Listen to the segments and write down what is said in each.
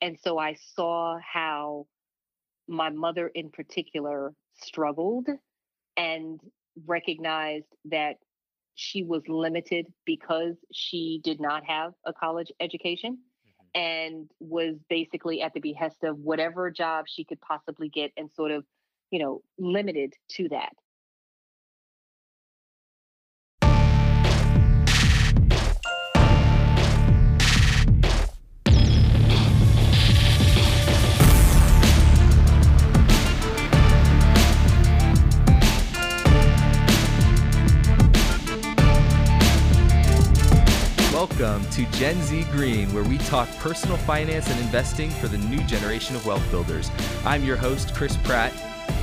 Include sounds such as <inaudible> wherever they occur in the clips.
And so I saw how my mother in particular struggled and recognized that she was limited because she did not have a college education mm-hmm. and was basically at the behest of whatever job she could possibly get and sort of, you know, limited to that. Welcome to Gen Z Green, where we talk personal finance and investing for the new generation of wealth builders. I'm your host, Chris Pratt.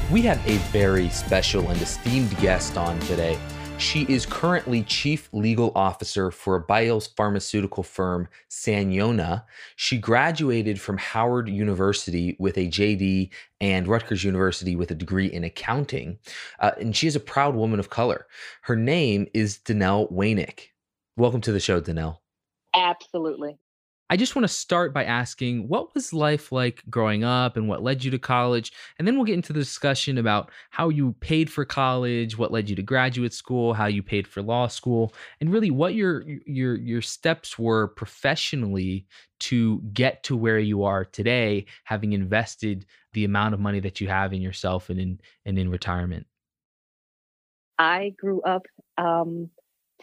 We have a very special and esteemed guest on today. She is currently chief legal officer for a biopharmaceutical firm, Saniona. She graduated from Howard University with a JD and Rutgers University with a degree in accounting. Uh, and she is a proud woman of color. Her name is Danelle Wanick. Welcome to the show, Danelle. Absolutely. I just want to start by asking what was life like growing up and what led you to college? And then we'll get into the discussion about how you paid for college, what led you to graduate school, how you paid for law school, and really what your your your steps were professionally to get to where you are today, having invested the amount of money that you have in yourself and in and in retirement. I grew up um,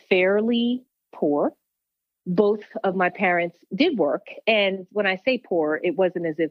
fairly poor. Both of my parents did work. And when I say poor, it wasn't as if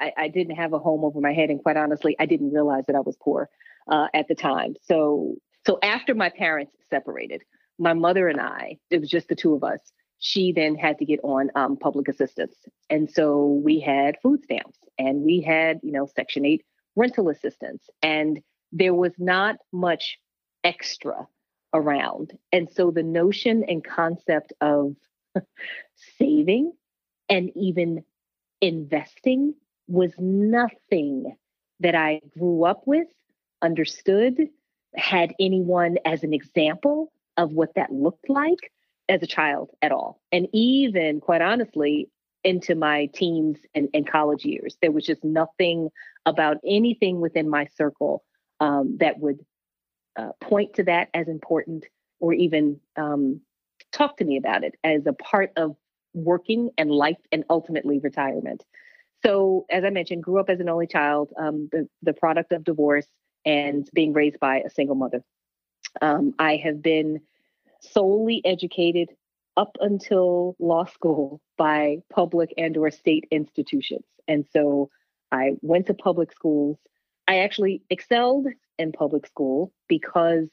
I, I didn't have a home over my head. And quite honestly, I didn't realize that I was poor uh, at the time. So, so after my parents separated, my mother and I, it was just the two of us. She then had to get on um, public assistance. And so we had food stamps and we had, you know, Section 8 rental assistance. And there was not much extra around. And so the notion and concept of <laughs> saving and even investing was nothing that I grew up with, understood, had anyone as an example of what that looked like as a child at all. And even, quite honestly, into my teens and, and college years, there was just nothing about anything within my circle um, that would uh, point to that as important or even um, talk to me about it as a part of working and life and ultimately retirement. So, as I mentioned, grew up as an only child, um, the, the product of divorce and being raised by a single mother. Um, I have been solely educated up until law school by public and or state institutions. And so I went to public schools. I actually excelled in public school because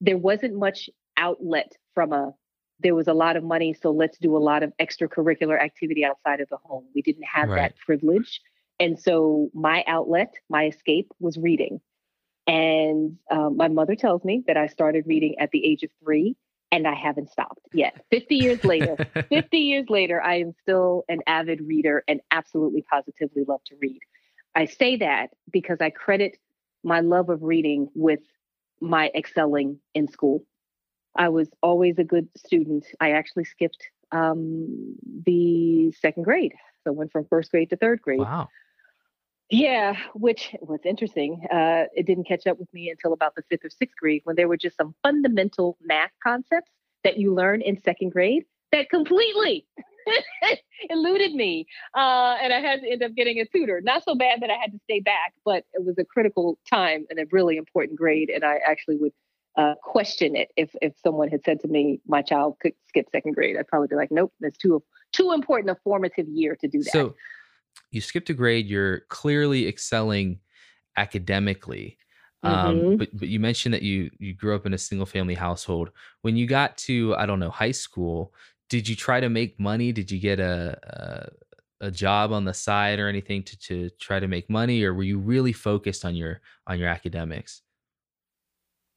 there wasn't much outlet from a there was a lot of money so let's do a lot of extracurricular activity outside of the home. We didn't have right. that privilege. And so my outlet my escape was reading. And um, my mother tells me that i started reading at the age of three and i haven't stopped yet. 50 years later <laughs> 50 years later i am still an avid reader and absolutely positively love to read i say that because i credit my love of reading with my excelling in school. I was always a good student. I actually skipped um, the second grade. So went from first grade to third grade. Wow. Yeah, which was interesting. Uh, it didn't catch up with me until about the fifth or sixth grade when there were just some fundamental math concepts that you learn in second grade that completely <laughs> eluded me. Uh, and I had to end up getting a tutor. Not so bad that I had to stay back, but it was a critical time and a really important grade. And I actually would uh, question it if if someone had said to me my child could skip second grade. I'd probably be like, nope, that's too too important a formative year to do that. So you skipped a grade. You're clearly excelling academically. Um, mm-hmm. but but you mentioned that you you grew up in a single family household. When you got to I don't know high school, did you try to make money? Did you get a, a, a job on the side or anything to to try to make money, or were you really focused on your on your academics?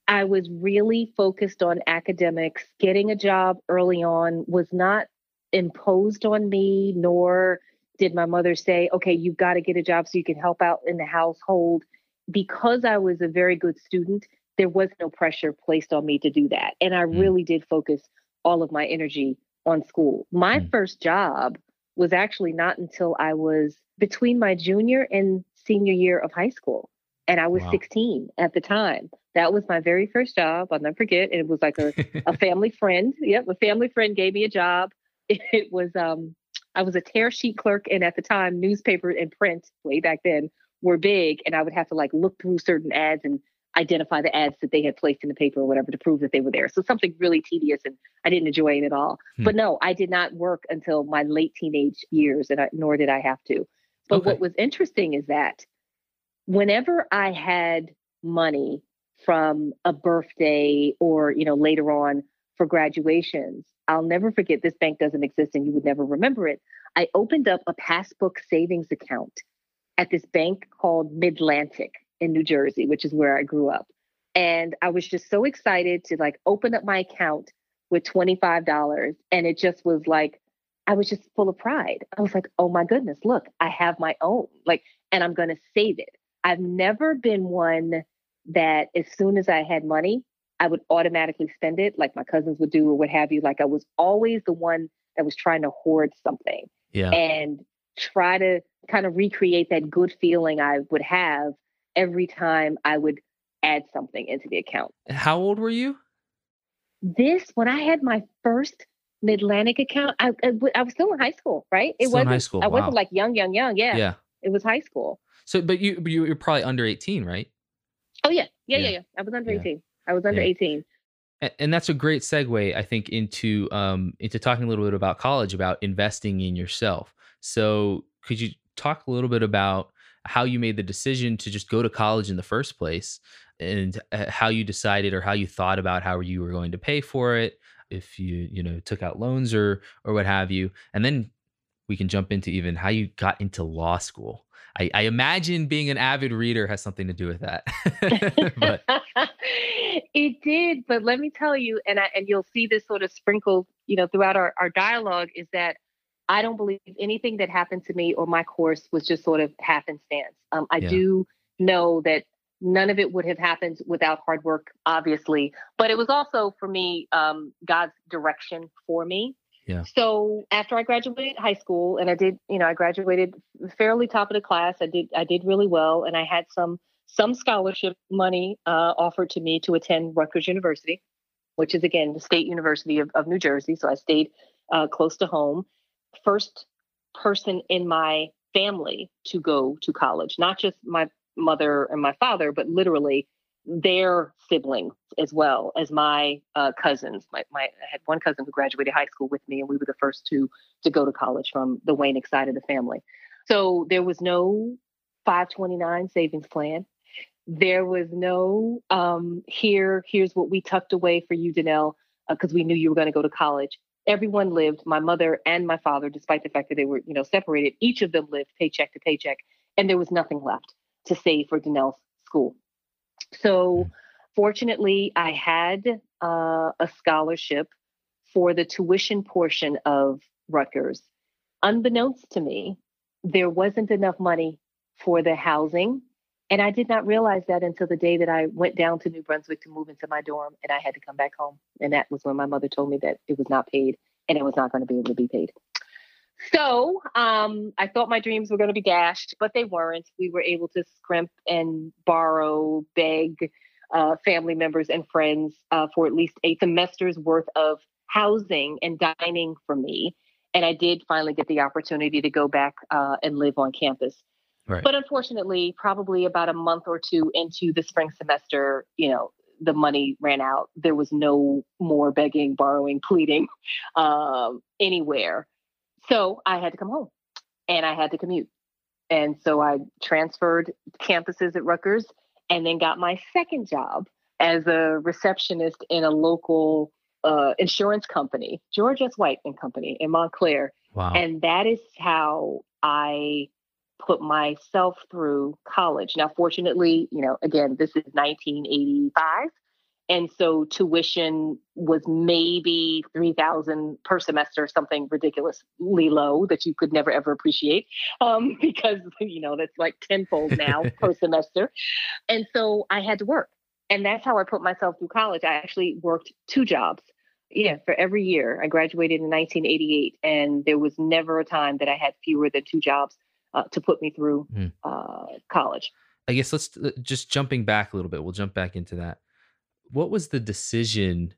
I was really focused on academics. Getting a job early on was not imposed on me, nor did my mother say, okay, you've got to get a job so you can help out in the household. Because I was a very good student, there was no pressure placed on me to do that. And I mm. really did focus all of my energy on school. My mm. first job was actually not until I was between my junior and senior year of high school. And I was wow. 16 at the time. That was my very first job. I'll never forget. It was like a, a <laughs> family friend. Yep, a family friend gave me a job. It, <laughs> it was um I was a tear sheet clerk, and at the time, newspaper and print way back then were big, and I would have to like look through certain ads and identify the ads that they had placed in the paper or whatever to prove that they were there. So something really tedious, and I didn't enjoy it at all. Hmm. But no, I did not work until my late teenage years, and I, nor did I have to. But okay. what was interesting is that whenever I had money from a birthday or you know later on for graduations, I'll never forget this bank doesn't exist and you would never remember it. I opened up a passbook savings account at this bank called Midlantic in New Jersey, which is where I grew up. And I was just so excited to like open up my account with $25. And it just was like, I was just full of pride. I was like, oh my goodness, look, I have my own, like, and I'm going to save it. I've never been one that as soon as I had money, I would automatically spend it like my cousins would do or what have you. Like I was always the one that was trying to hoard something. Yeah. And try to kind of recreate that good feeling I would have every time I would add something into the account. How old were you? This, when I had my first Midlantic account, I, I, I was still in high school, right? It wasn't high school. I wasn't like young, young, young. Yeah. Yeah. It was high school. So, but you, you were probably under 18, right? Oh, yeah. Yeah. Yeah. Yeah. yeah. I was under yeah. 18. I was under yeah. 18 and that's a great segue i think into um into talking a little bit about college about investing in yourself so could you talk a little bit about how you made the decision to just go to college in the first place and uh, how you decided or how you thought about how you were going to pay for it if you you know took out loans or or what have you. And then we can jump into even how you got into law school. I, I imagine being an avid reader has something to do with that <laughs> but <laughs> it did but let me tell you and I, and you'll see this sort of sprinkled you know throughout our, our dialogue is that I don't believe anything that happened to me or my course was just sort of happenstance. Um, I yeah. do know that none of it would have happened without hard work, obviously, but it was also for me um, God's direction for me. Yeah. So after I graduated high school, and I did, you know, I graduated fairly top of the class. I did, I did really well, and I had some some scholarship money uh, offered to me to attend Rutgers University, which is again the state university of, of New Jersey. So I stayed uh, close to home first person in my family to go to college, not just my mother and my father, but literally their siblings as well as my uh, cousins. My, my, I had one cousin who graduated high school with me, and we were the first two to go to college from the Waynick side of the family. So there was no 529 savings plan. There was no um, here. Here's what we tucked away for you, Danelle, because uh, we knew you were going to go to college everyone lived, my mother and my father, despite the fact that they were, you know, separated, each of them lived paycheck to paycheck, and there was nothing left to save for Danelle's school. So hmm. fortunately, I had uh, a scholarship for the tuition portion of Rutgers. Unbeknownst to me, there wasn't enough money for the housing and I did not realize that until the day that I went down to New Brunswick to move into my dorm and I had to come back home. And that was when my mother told me that it was not paid and it was not going to be able to be paid. So um, I thought my dreams were going to be dashed, but they weren't. We were able to scrimp and borrow, beg uh, family members and friends uh, for at least a semesters worth of housing and dining for me. And I did finally get the opportunity to go back uh, and live on campus. Right. But unfortunately, probably about a month or two into the spring semester, you know, the money ran out. There was no more begging, borrowing, <laughs> pleading um, anywhere. So I had to come home and I had to commute. And so I transferred campuses at Rutgers and then got my second job as a receptionist in a local uh, insurance company, George S. White and Company in Montclair. Wow. And that is how I put myself through college. Now, fortunately, you know, again, this is 1985. And so tuition was maybe 3000 per semester, something ridiculously low that you could never ever appreciate um, <laughs> because, you know, that's like tenfold now <laughs> per semester. And so I had to work. And that's how I put myself through college. I actually worked two jobs. Yeah, for every year. I graduated in 1988, and there was never a time that I had fewer than two jobs uh, to put me through mm. uh, college. I guess let's uh, just jumping back a little bit. We'll jump back into that. What was the decision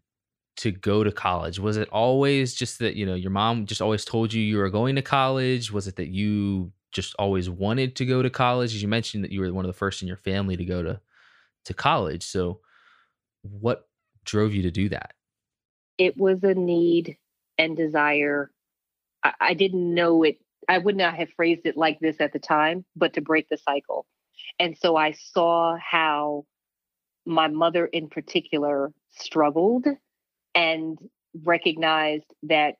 to go to college? Was it always just that, you know, your mom just always told you you were going to college? Was it that you just always wanted to go to college? As you mentioned that you were one of the first in your family to go to to college. So what drove you to do that? It was a need and desire. I, I didn't know it. I would not have phrased it like this at the time, but to break the cycle. And so I saw how my mother in particular struggled and recognized that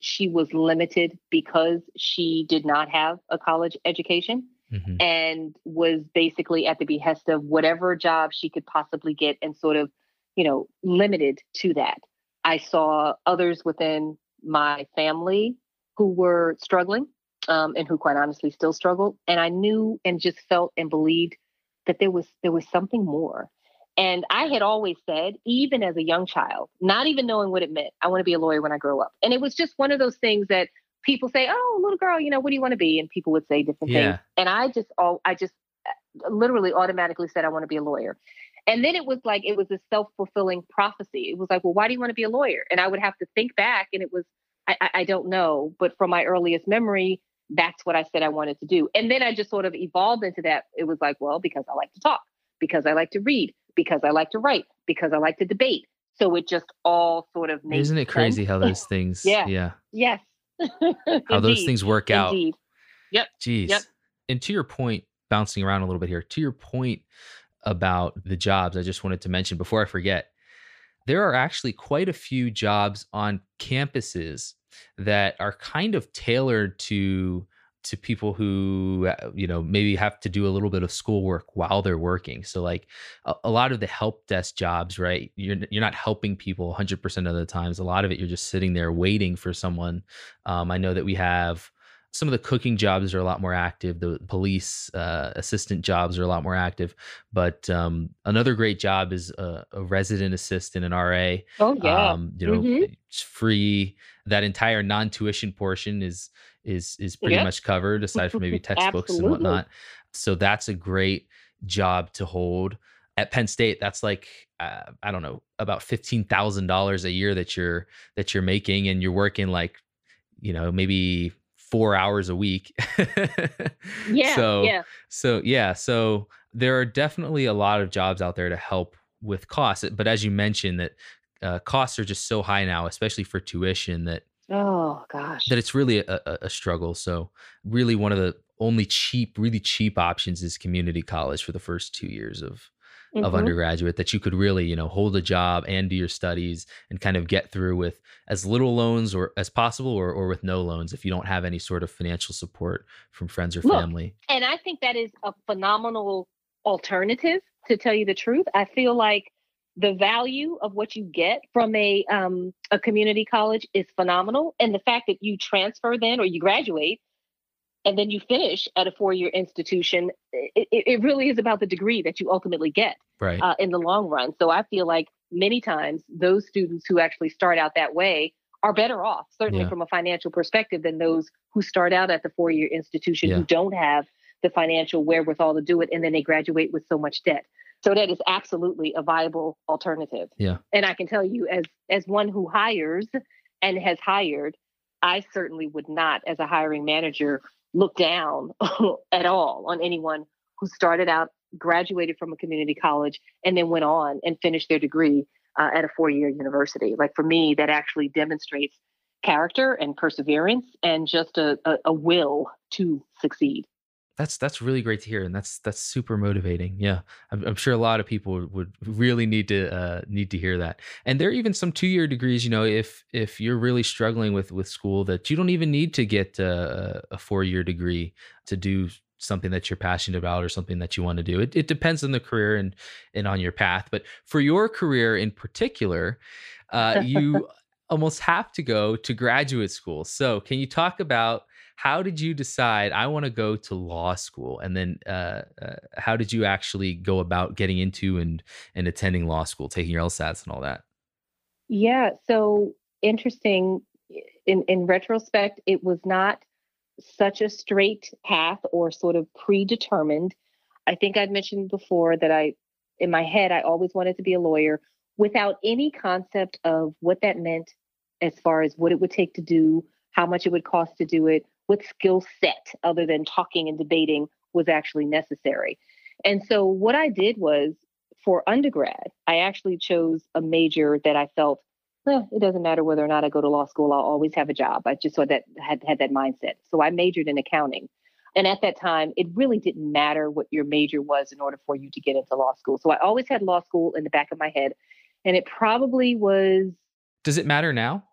she was limited because she did not have a college education mm-hmm. and was basically at the behest of whatever job she could possibly get and sort of, you know, limited to that. I saw others within my family who were struggling um, and who quite honestly still struggled. And I knew and just felt and believed that there was there was something more. And I had always said, even as a young child, not even knowing what it meant, I want to be a lawyer when I grow up. And it was just one of those things that people say, "Oh, little girl, you know, what do you want to be?" And people would say different yeah. things. And I just, all I just uh, literally automatically said, "I want to be a lawyer." And then it was like it was a self fulfilling prophecy. It was like, well, why do you want to be a lawyer? And I would have to think back, and it was, I, I don't know, but from my earliest memory, that's what I said I wanted to do. And then I just sort of evolved into that. It was like, well, because I like to talk, because I like to read, because I like to write, because I like to debate. So it just all sort of makes Isn't it crazy sense. how those <laughs> things yeah. Yeah. Yes. <laughs> how those things work out. Indeed. Yep. Jeez. Yep. And to your point, bouncing around a little bit here, to your point about the jobs, I just wanted to mention before I forget, there are actually quite a few jobs on campuses that are kind of tailored to to people who uh, you know maybe have to do a little bit of schoolwork while they're working. So like a, a, lot of the help desk jobs right you're you're not helping people 100% of the times. A lot of it you're just sitting there waiting for someone. Um, i know that we have some of the cooking jobs are a lot more active. The police uh, assistant jobs are a lot more active. But um, another great job is a, a, resident assistant an ra oh yeah. Um, you know mm-hmm. it's free. That entire non-tuition portion is is is pretty yep. much covered aside from maybe <laughs> textbooks and whatnot. So that's a great job to hold. At penn state that's like uh, i don't know about $15000 a year that you're that you're making and you're working like you know maybe four hours a week <laughs> yeah so yeah so yeah so there are definitely a lot of jobs out there to help with costs but as you mentioned that uh, costs are just so high now especially for tuition that Oh gosh. That it's really a, a, a struggle. So really one of the only cheap, really cheap options is community college for the first two years of mm-hmm. of undergraduate that you could really, you know, hold a job and do your studies and kind of get through with as little loans or as possible or, or with no loans if you don't have any sort of financial support from friends or Look, family. And I think that is a phenomenal alternative to tell you the truth. I feel like the value of what you get from a um, a community college is phenomenal, and the fact that you transfer then or you graduate and then you finish at a four year institution, it, it, really is about the degree that you ultimately get right. uh, in the long run. So I feel like many times those students who actually start out that way are better off, certainly yeah. from a financial perspective, than those who start out at the four year institution yeah. who don't have the financial wherewithal to do it and then they graduate with so much debt. So that is absolutely a viable alternative. Yeah. And I can tell you as as one who hires and has hired, I certainly would not as a hiring manager look down <laughs> at all on anyone who started out graduated from a community college and then went on and finished their degree uh, at a four-year university. Like for me, that actually demonstrates character and perseverance and just a, a, a will to succeed that's that's really great to hear and that's that's super motivating yeah. I'm, I'm sure a lot of people would really need to uh, need to hear that. And there are even some two-year degrees you know if if you're really struggling with with school that you don't even need to get a, a four-year degree to do something that you're passionate about or something that you want to do. It, it depends on the career and and on your path but for your career in particular uh, you <laughs> almost have to go to graduate school. So can you talk about how did you decide I want to go to law school? And then uh, uh, how did you actually go about getting into and and attending law school, taking your LSATs and all that? Yeah. So interesting. In in retrospect, it was not such a straight path or sort of predetermined. I think I'd mentioned before that I, in my head, I always wanted to be a lawyer without any concept of what that meant as far as what it would take to do, how much it would cost to do it, what skill set other than talking and debating was actually necessary. And so what I did was for undergrad, I actually chose a major that I felt well, it doesn't matter whether or not I go to law school, I'll always have a job. I just saw that had had that mindset. So I majored in accounting. And at that time, it really didn't matter what your major was in order for you to get into law school. So I always had law school in the back of my head. And it probably was Does it matter now?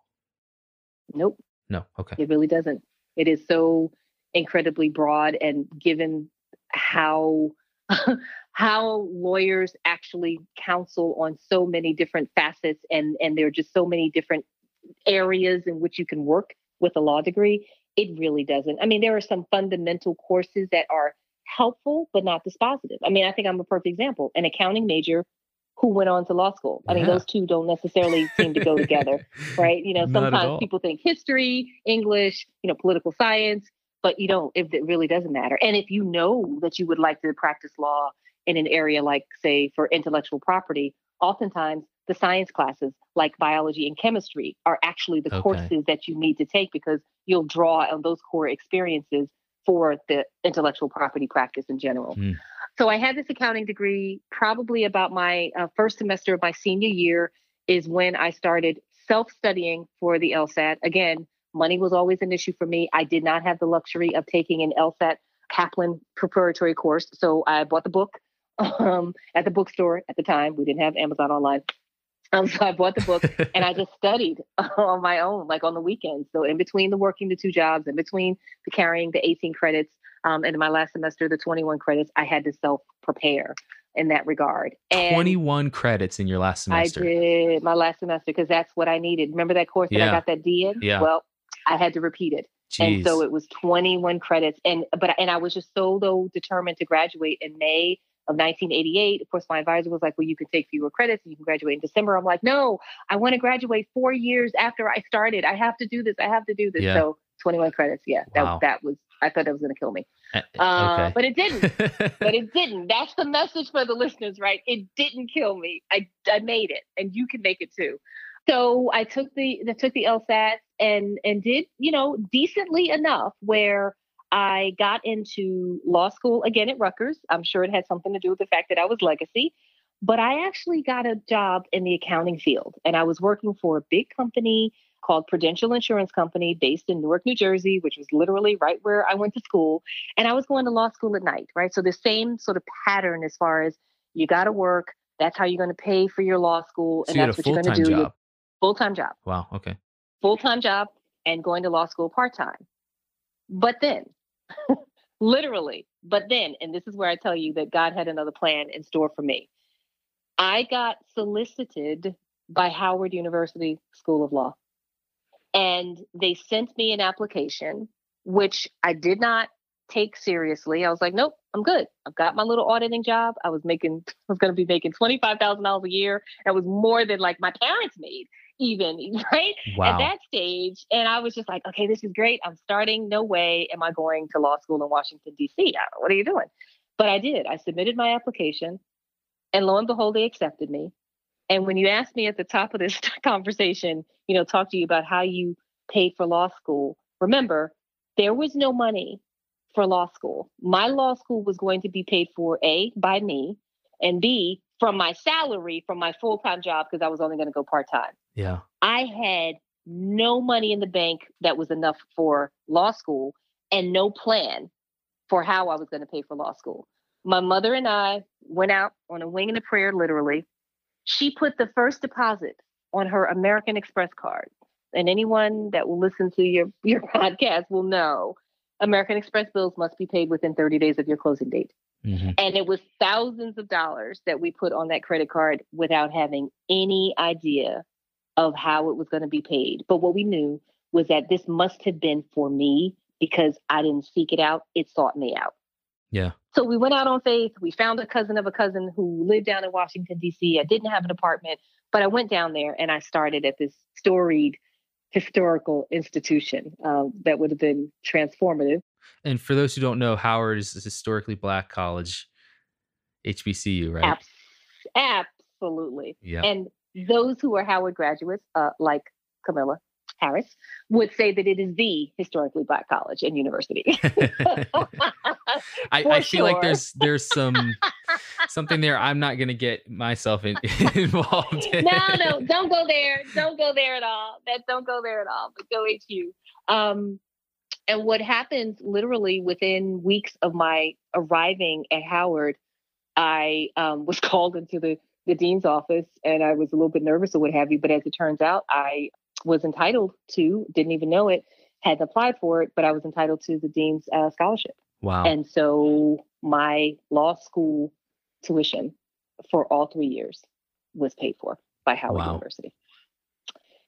Nope. No. Okay. It really doesn't. It is so incredibly broad and given how <laughs> how lawyers actually counsel on so many different facets and and there are just so many different areas in which you can work with a law degree it really doesn't. I mean there are some fundamental courses that are helpful but not dispositive. I mean i think i'm a perfect example. An accounting major who went on to law school i yeah. mean those two don't necessarily seem to go <laughs> together right you know sometimes people think history english you know political science but you don't if it really doesn't matter and if you know that you would like to practice law in an area like, say, for intellectual property, oftentimes the science classes like biology and chemistry are actually the okay. courses that you need to take because you'll draw on those core experiences for the intellectual property practice in general. Mm. So I had this accounting degree probably about my uh, first semester of my senior year is when I started self-studying for the LSAT. Again, money was always an issue for me. I did not have the luxury of taking an LSAT Kaplan preparatory course. So I bought the book <laughs> um, at the bookstore at the time. We didn't have Amazon online. Um, so I bought the book <laughs> and I just studied on my own, like on the weekends. So in between the working the two jobs, in between the carrying the 18 credits, um, and in my last semester, the 21 credits, I had to self prepare in that regard. And 21 credits in your last semester. I did my last semester because that's what I needed. Remember that course that yeah. I got that D in? Yeah. Well, I had to repeat it. Jeez. And so it was 21 credits. And but and I was just so though determined to graduate in May of 1988. Of course, my advisor was like, well, you can take fewer credits and you can graduate in December. I'm like, no, I want to graduate four years after I started. I have to do this. I have to do this. Yeah. So 21 credits. Yeah, that, wow. that was, I thought that was going to kill me. Uh, uh, okay. But it didn't. <laughs> but it didn't. That's the message for the listeners, right? It didn't kill me. I, I made it and you can make it too. So I took the, I took the LSAT and, and did, you know, decently enough where I got into law school again at Rutgers. I'm sure it had something to do with the fact that I was legacy, but I actually got a job in the accounting field and I was working for a big company called Prudential Insurance Company based in Newark, New Jersey, which was literally right where I went to school. And I was going to law school at night, right? So the same sort of pattern as far as you got to work, that's how you're going to pay for your law school, so and that's what you're going to do. Full time job. Wow. Okay. Full time job and going to law school part time. But then <laughs> literally. But then, and this is where I tell you that God had another plan in store for me. I got solicited by Howard University School of Law. And they sent me an application, which I did not take seriously. I was like, nope, I'm good. I've got my little auditing job. I was making, <laughs> I was going to be making $25,000 a year. That was more than like my parents made even, <laughs> right? Wow. At that stage. And I was just like, okay, this is great. I'm starting. No way am I going to law school in Washington, D.C. What are you doing? But I did. I submitted my application, and lo and behold, they accepted me. And when you asked me at the top of this <laughs> conversation, you know, talk to you about how you paid for law school, remember, there was no money for law school. My law school was going to be paid for A, by me, and B, from my salary from my full time job because I was only going to go part time. Yeah. I had no money in the bank that was enough for law school and no plan for how I was going to pay for law school. My mother and I went out on a wing and a prayer, literally. She put the first deposit on her American Express card. And anyone that will listen to your, your <laughs> podcast will know American Express bills must be paid within 30 days of your closing date. Mm-hmm. And it was thousands of dollars that we put on that credit card without having any idea of how it was going to be paid. But what we knew was that this must have been for me because I didn't seek it out, it sought me out. Yeah. So we went out on faith. We found a cousin of a cousin who lived down in Washington, D.C. I didn't have an apartment, but I went down there and I started at this storied historical institution uh, that would have been transformative. And for those who don't know, Howard is a historically black college, HBCU, right? Abs- absolutely. Yeah. And those who are Howard graduates, uh, like Kamala Harris, would say that it is the historically black college and university. <laughs> I, I, feel like there's there's some <laughs> something there. I'm not gonna get myself in, <laughs> involved. In. No, no, don't go there. Don't go there at all. That don't go there at all. But go HU. Um, and what happens literally within weeks of my arriving at Howard, I um, <laughs> was called into the the dean's office, and I was a little bit nervous or what have you. But as it turns out, I was entitled to. Didn't even know it. Hadn't applied for it, but I was entitled to the dean's uh, scholarship. Wow. And so my law school tuition for all three years was paid for by Howard wow. University.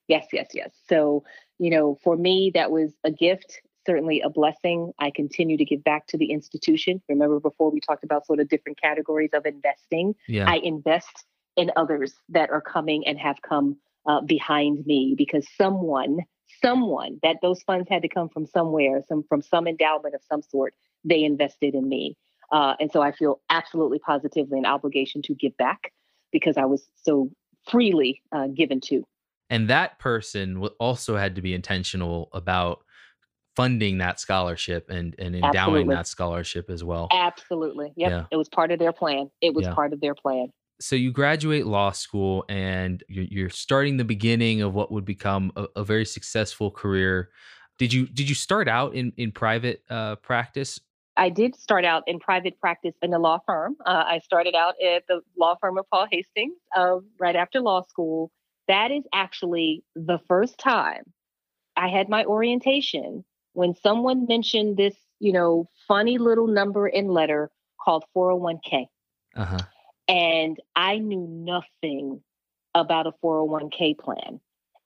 Yes, yes, yes. So, you know, for me, that was a gift, certainly a blessing. I continue to give back to the institution. Remember, before we talked about sort of different categories of investing, yeah. I invest in others that are coming and have come uh, behind me because someone, someone that those funds had to come from somewhere, some from some endowment of some sort they invested in me. Uh, and so I feel absolutely positively an obligation to give back because I was so freely uh, given to. And that person also had to be intentional about funding that scholarship and, and endowing absolutely. that scholarship as well. Absolutely. Yep. Yeah. It was part of their plan. It was yeah. part of their plan. So you graduate law school and you're, you're starting the beginning of what would become a, a very successful career. Did you did you start out in in private uh, practice I did start out in private practice in a law firm. Uh, I started out at the law firm of Paul Hastings uh, right after law school. That is actually the first time I had my orientation when someone mentioned this, you know, funny little number and letter called 401k. Uh-huh. And I knew nothing about a 401k plan.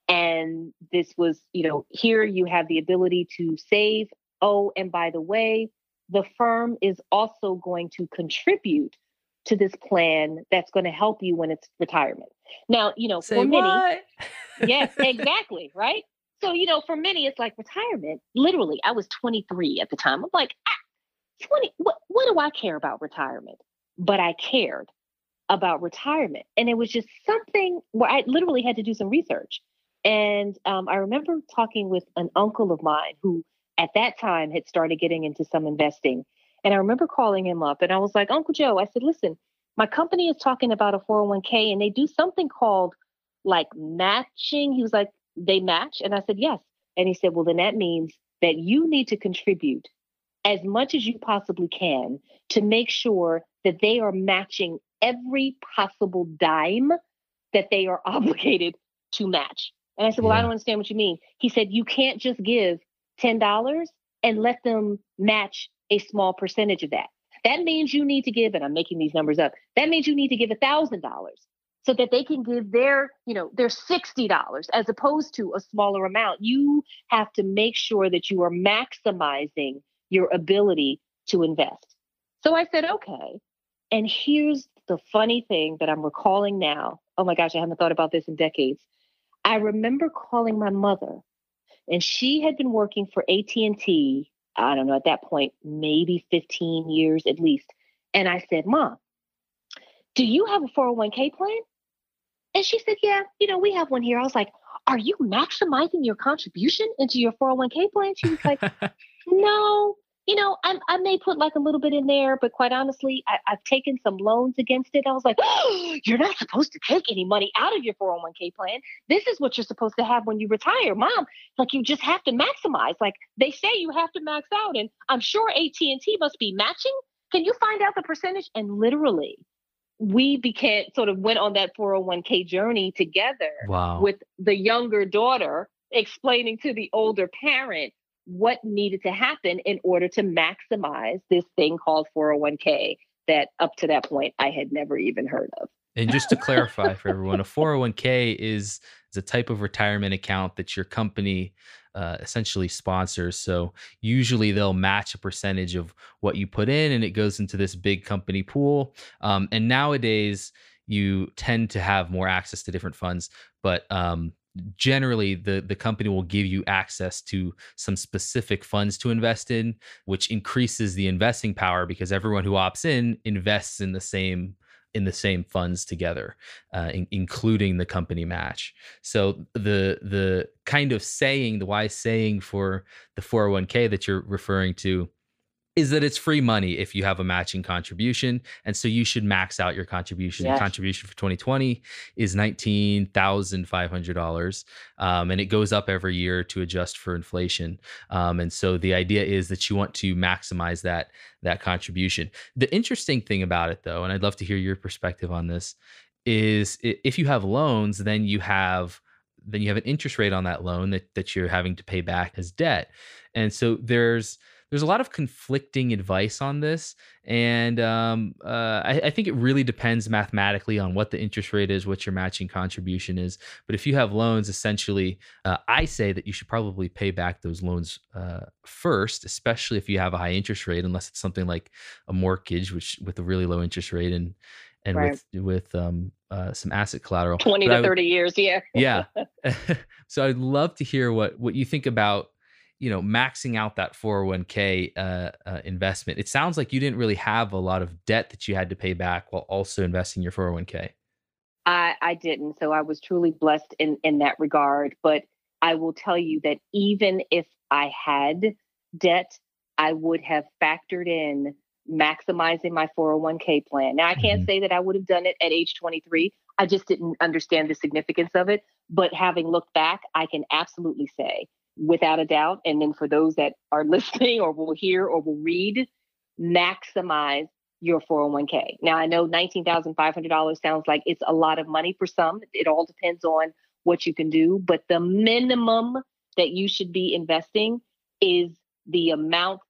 And this was, you know, here you have the ability to save. Oh, and by the way, the firm is also going to contribute to this plan that's going to help you when it's retirement. Now, you know, Say for many, yes, <laughs> exactly, right? So, you know, for many, it's like retirement. Literally, I was 23 at the time. I'm like, ah, 20, what, what do I care about retirement? But I cared about retirement. And it was just something where I literally had to do some research. And um, I remember talking with an uncle of mine who at that time had started getting into some investing. And I remember calling him up and I was like, Uncle Joe, I said, listen, my company is talking about a 401k and they do something called like matching. He was like, they match? And I said, yes. And he said, well, then that means that you need to contribute as much as you possibly can to make sure that they are matching every possible dime that they are <laughs> obligated to match. And I said, Well. I don't understand what you mean. He said, You can't just give $10 and let them match a small percentage of that. That means you need to give, and I'm making these numbers up, that means you need to give $1,000 so that they can give their, you know, their $60 as opposed to a smaller amount. You have to make sure that you are maximizing your ability to invest. So I said, okay. And here's the funny thing that I'm recalling now. Oh my gosh, I haven't thought about this in decades. I remember calling my mother and she had been working for AT&T, I don't know, at that point, maybe 15 years at least. And I said, Mom, do you have a 401k plan? And she said, Yeah, you know, we have one here. I was like, Are you maximizing your contribution into your 401k plan? She was like, <laughs> No, you know, I, I may put like a little bit in there, but quite honestly, I, have taken some loans against it. I was like, oh, <gasps> you're not supposed to take any money out of your 401k plan. This is what you're supposed to have when you retire, mom. Like you just have to maximize. Like they say you have to max out, and I'm sure AT&T must be matching. Can you find out the percentage? And literally, we became sort of went on that 401k journey together wow. with the younger daughter explaining to the older parent what needed to happen in order to maximize this thing called 401k that up to that point I had never even heard of. And just to clarify for everyone, a 401k is, is a type of retirement account that your company uh, essentially sponsors. So usually they'll match a percentage of what you put in, and it goes into this big company pool. Um, and nowadays you tend to have more access to different funds, but um, generally the the company will give you access to some specific funds to invest in which increases the investing power because everyone who opts in invests in the same in the same funds together uh, in, including the company match. So the the kind of saying the wise saying for the 401k that you're referring to is that it's free money if you have a matching contribution. And so you should max out your contribution. Yes. The contribution for 2020 is $19,500. Um, and it goes up every year to adjust for inflation. Um, and so the idea is that you want to maximize that, that contribution. The interesting thing about it, though, and I'd love to hear your perspective on this, is if you have loans, then you have then you have an interest rate on that loan that, that you're having to pay back as debt. And so there's there's a lot of conflicting advice on this, and um, uh, I, I, think it really depends mathematically on what the interest rate is, what your matching contribution is. But if you have loans, essentially, uh, I say that you should probably pay back those loans uh, first, especially if you have a high interest rate, unless it's something like a mortgage, which with a really low interest rate and and right. with with um, uh, some asset collateral, twenty but to thirty years, yeah, yeah. <laughs> <laughs> so I'd love to hear what what you think about you know maxing out that 401k uh, uh, investment it sounds like you didn't really have a lot of debt that you had to pay back while also investing your 401k i i didn't so i was truly blessed in in that regard but i will tell you that even if i had debt i would have factored in maximizing my 401k plan now i can't mm-hmm. say that i would have done it at age 23 i just didn't understand the significance of it but having looked back i can absolutely say without a doubt. And then for those that are <laughs> listening or will hear or will read, maximize your 401k. Now, I know $19,500 sounds like it's a lot of money for some. It all depends on what you can do, but the minimum that you should be investing is the amount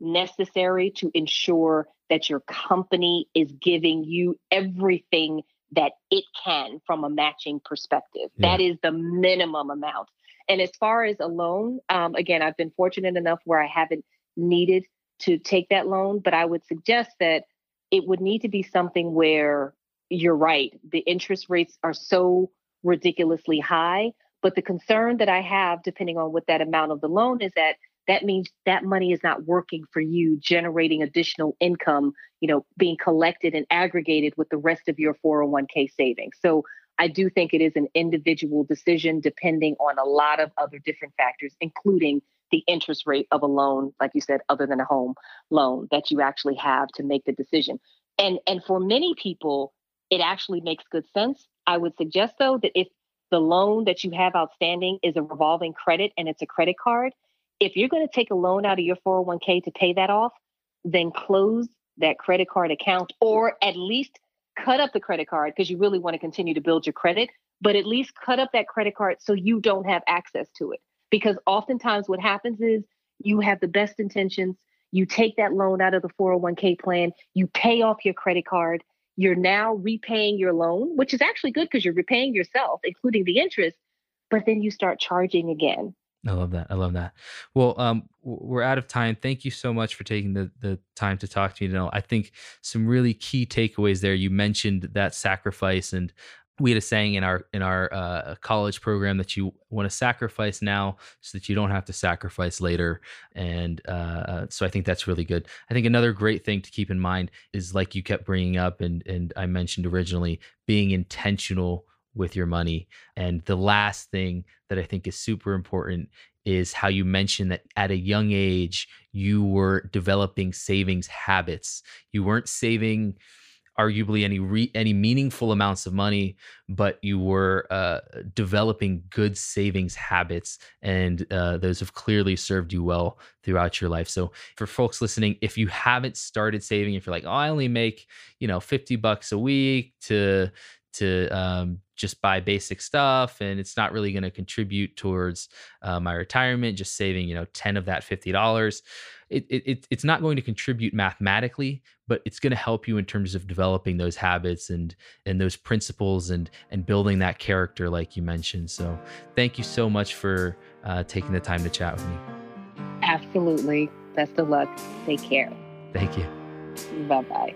necessary to ensure that your company is giving you everything that it can from a matching perspective. Yeah. That is the minimum amount. And as far as a loan, um, again, I've been fortunate enough where I haven't needed to take that loan, but I would suggest that it would need to be something where you're right. The interest rates are so ridiculously high. But the concern that I have, depending on what that amount of the loan is that that means that money is not working for you, generating additional income, you know, being collected and aggregated with the rest of your 401k savings. So I do think it is an individual decision depending on a lot of other different factors, including the interest rate of a loan, like you said, other than a home loan that you actually have to make the decision. And and for many people, it actually makes good sense. I would suggest though that if the loan that you have outstanding is a revolving credit and it's a credit card, if you're going to take a loan out of your 401k to pay that off, then close that credit card account or at least cut up the credit card because you really want to continue to build your credit, but at least cut up that credit card so you don't have access to it. Because oftentimes what happens is you have the best intentions, you take that loan out of the 401k plan, you pay off your credit card, you're now repaying your loan, which is actually good because you're repaying yourself, including the interest, but then you start charging again. I love that. I love that. Well, um, we're out of time. Thank you so much for taking the the time to talk to me. know, I think some really key takeaways there. You mentioned that sacrifice, and we had a saying in our in our uh, college program that you want to sacrifice now so that you don't have to sacrifice later. And uh, uh, so I think that's really good. I think another great thing to keep in mind is like you kept bringing up, and and I mentioned originally, being intentional with your money. And the last thing that I think is super important is how you mentioned that at a young age you were developing savings habits. You weren't saving arguably any re- any meaningful amounts of money, but you were uh, developing good savings habits, and uh, those have clearly served you well throughout your life. So, for folks listening, if you haven't started saving, if you're like, oh, I only make you know fifty bucks a week to to um, just buy basic stuff and it's not really going to contribute towards uh, my retirement just saving you know 10 of that $50 it, it, it's not going to contribute mathematically but it's going to help you in terms of developing those habits and and those principles and and building that character like you mentioned so thank you so much for uh, taking the time to chat with me. Absolutely. Best of luck. Take care. Thank you. Bye bye.